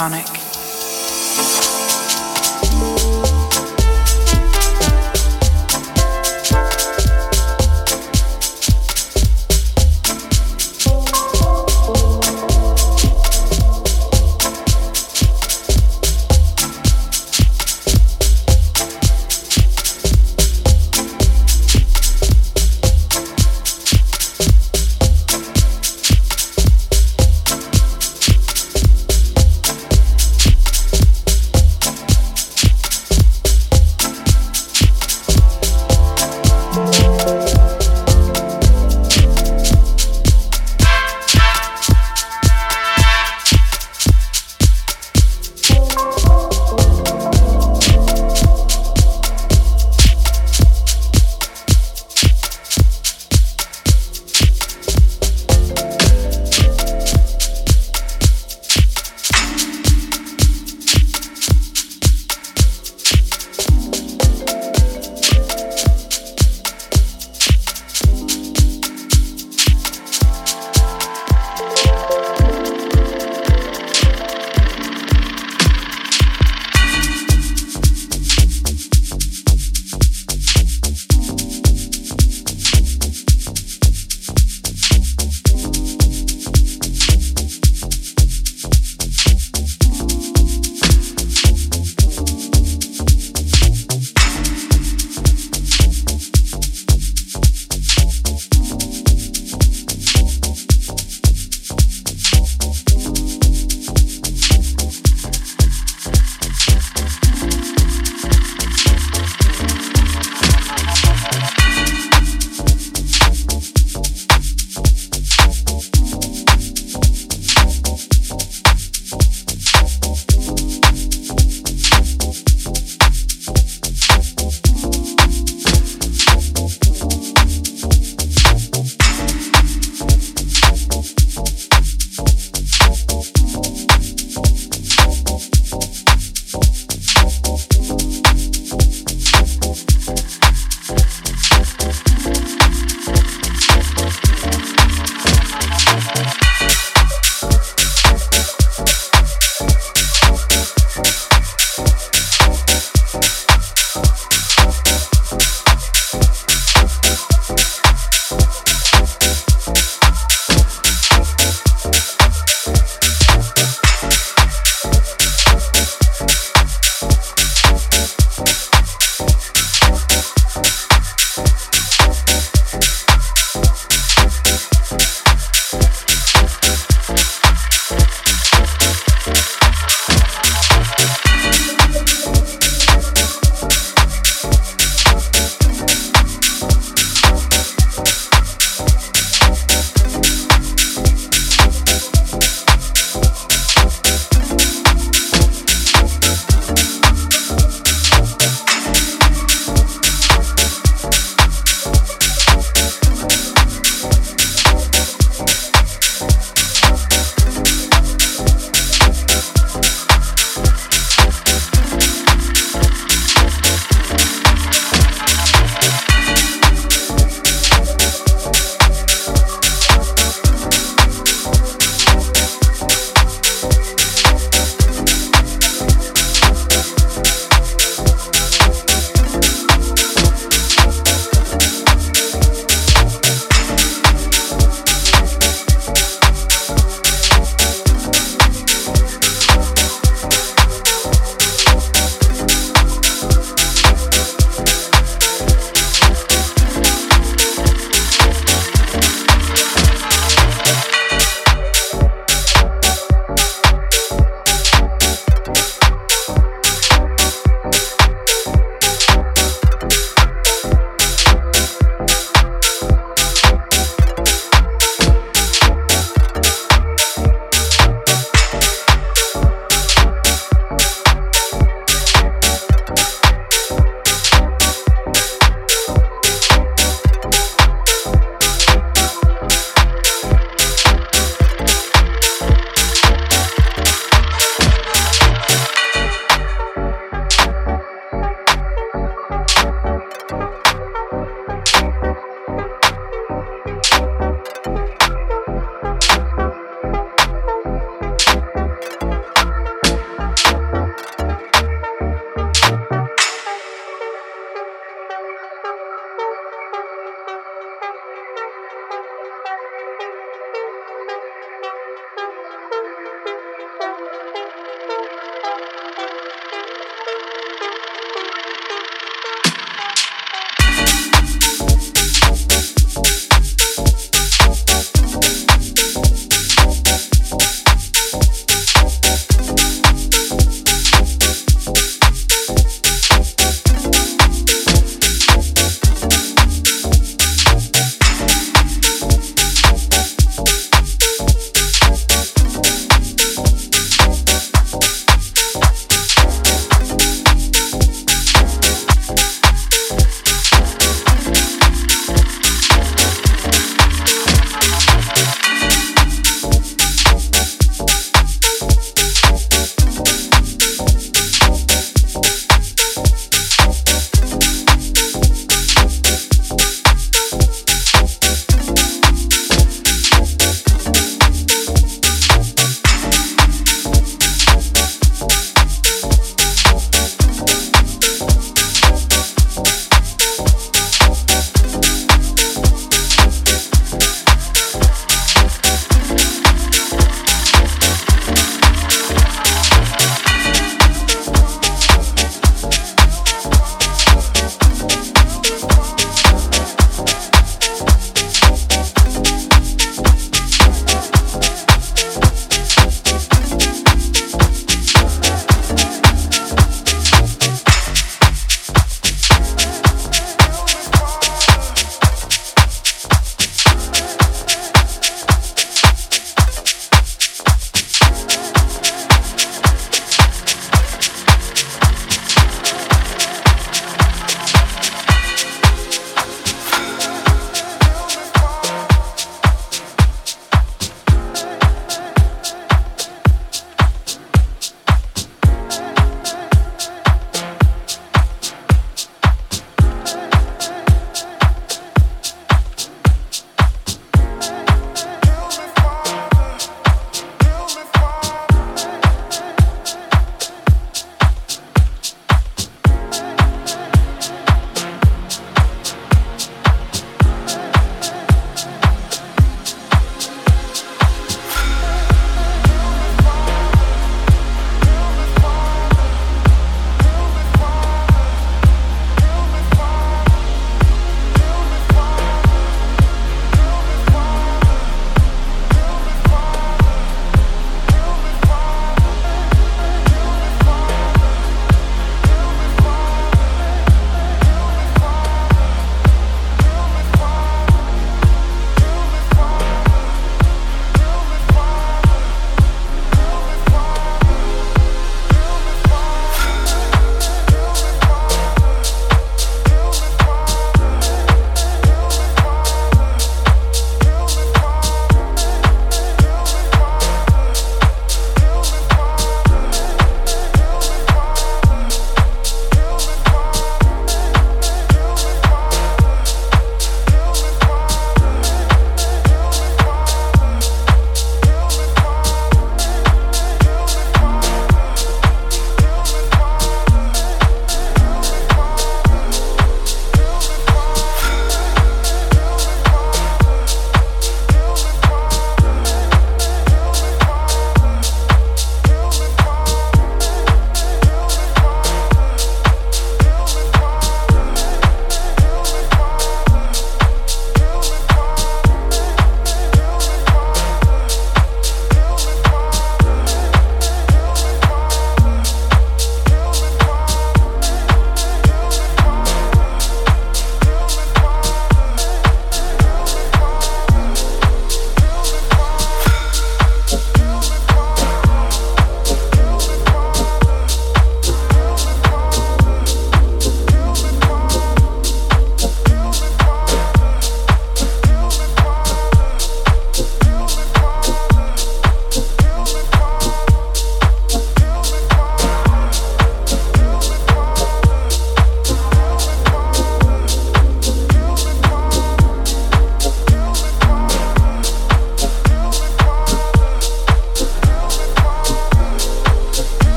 Supersonic.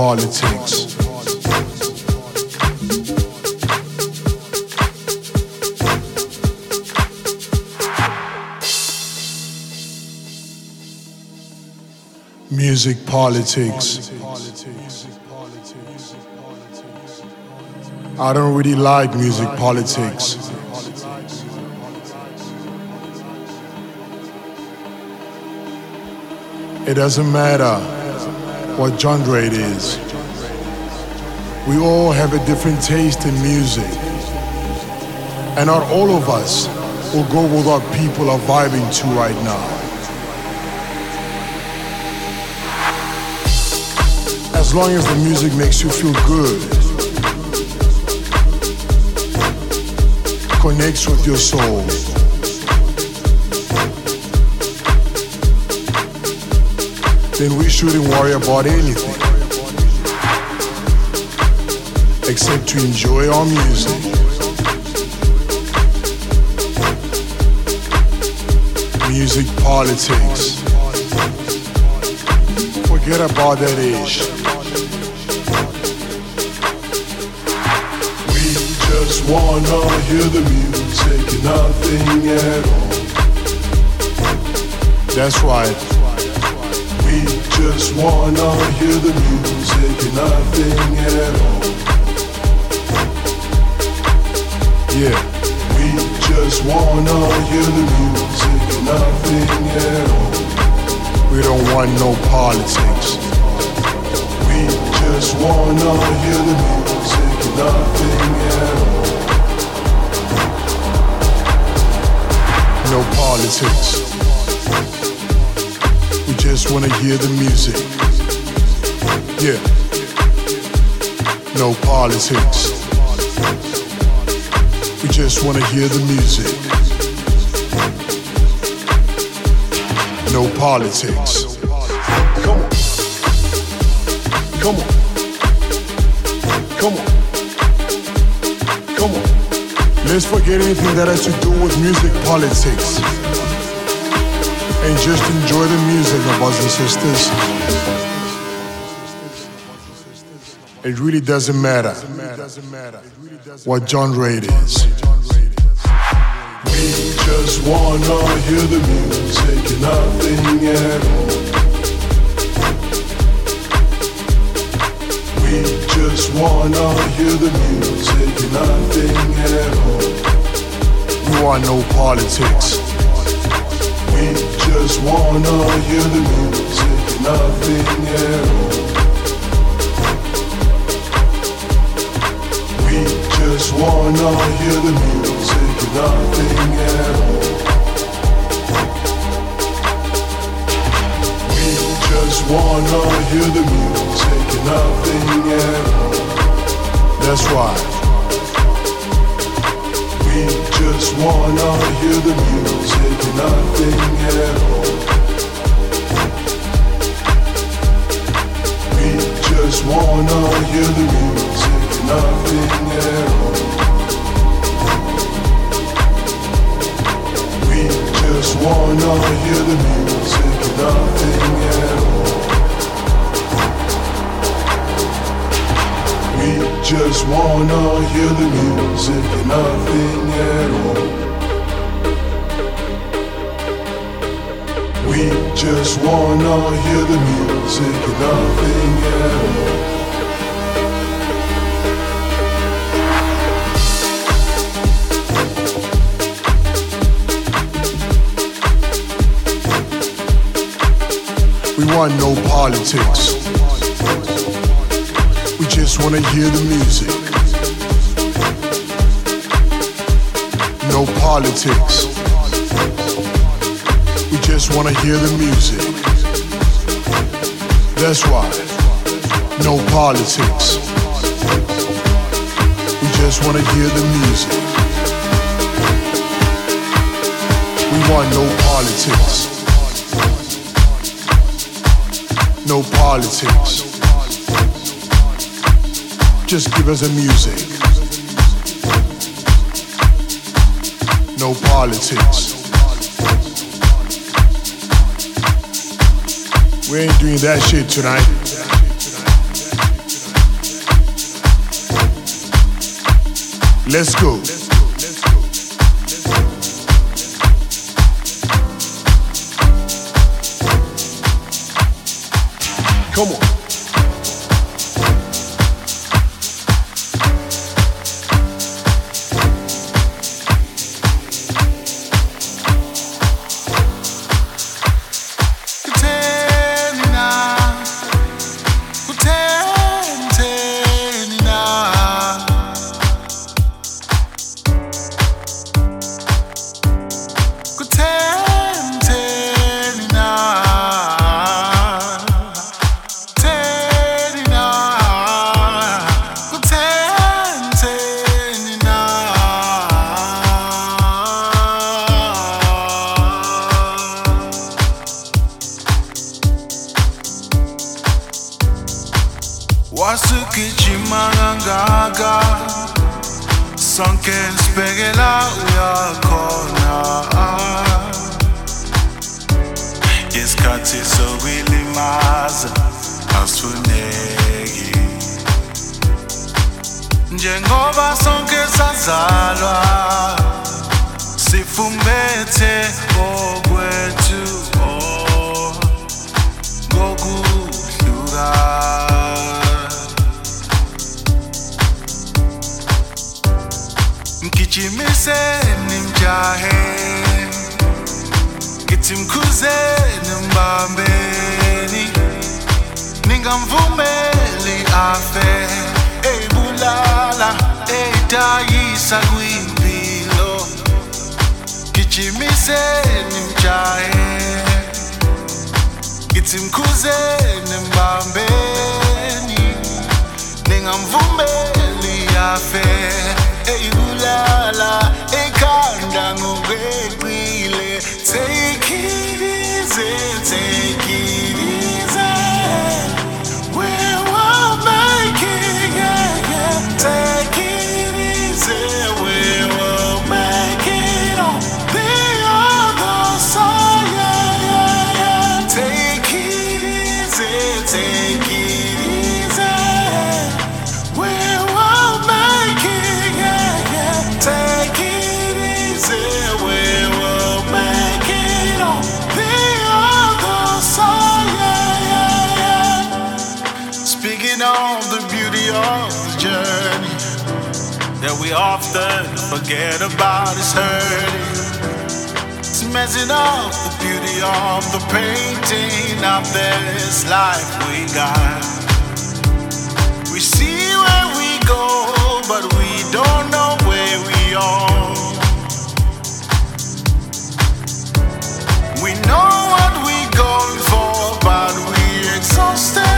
Politics. Music politics. I don't really like music politics. It doesn't matter what genre it is. We all have a different taste in music. And not all of us will go with what people are vibing to right now. As long as the music makes you feel good, connects with your soul. Then we shouldn't worry about anything except to enjoy our music. Music politics. Forget about that ish. We just wanna hear the music nothing at all. That's right. We just wanna hear the music and nothing at all. Yeah. We just wanna hear the music and nothing at all. We don't want no politics. We just wanna hear the music and nothing at all. No politics. Just want to hear the music. Yeah. No politics. We just want to hear the music. No politics. Come on. Come on. Come on. Come on. Let's forget anything that has to do with music politics. And just enjoy the music, brothers and sisters. It really doesn't matter what genre it is. We just wanna hear the music and nothing at all. We just wanna hear the music and nothing at all. We want no politics. We just wanna hear the music nothing at all. We just wanna hear the music nothing at all. We just wanna hear the music nothing at all. That's right. We just wanna hear the music nothing at all. We just wanna hear the music nothing at all. We just wanna hear the music nothing at just wanna hear the music and nothing at all. We just wanna hear the music and nothing at all. We want no politics. We just want to hear the music. No politics. We just want to hear the music. That's right. No politics. We just wanna hear the music. We want no politics. No politics. Just give us the music. No politics. We ain't doing that shit tonight. Let's go. Come on. innovação que essas águas se fumete o guetu o. Gogu lugar kichimise nimjahe. Kitimkuze nimbambeni. Ningamvumeli afe. Eyibulala eyidayisa kwimpilo. Gijimiseni mjahe ngithi mkhuzeni mbambeni. Ningamvumeli afe eyibulala ekhanda ngokweqile. Take it easy take it forget about is hurting. It's messing up the beauty of the painting of this life we got. We see where we go, but we don't know where we are. We know what we're going for, but we exhausted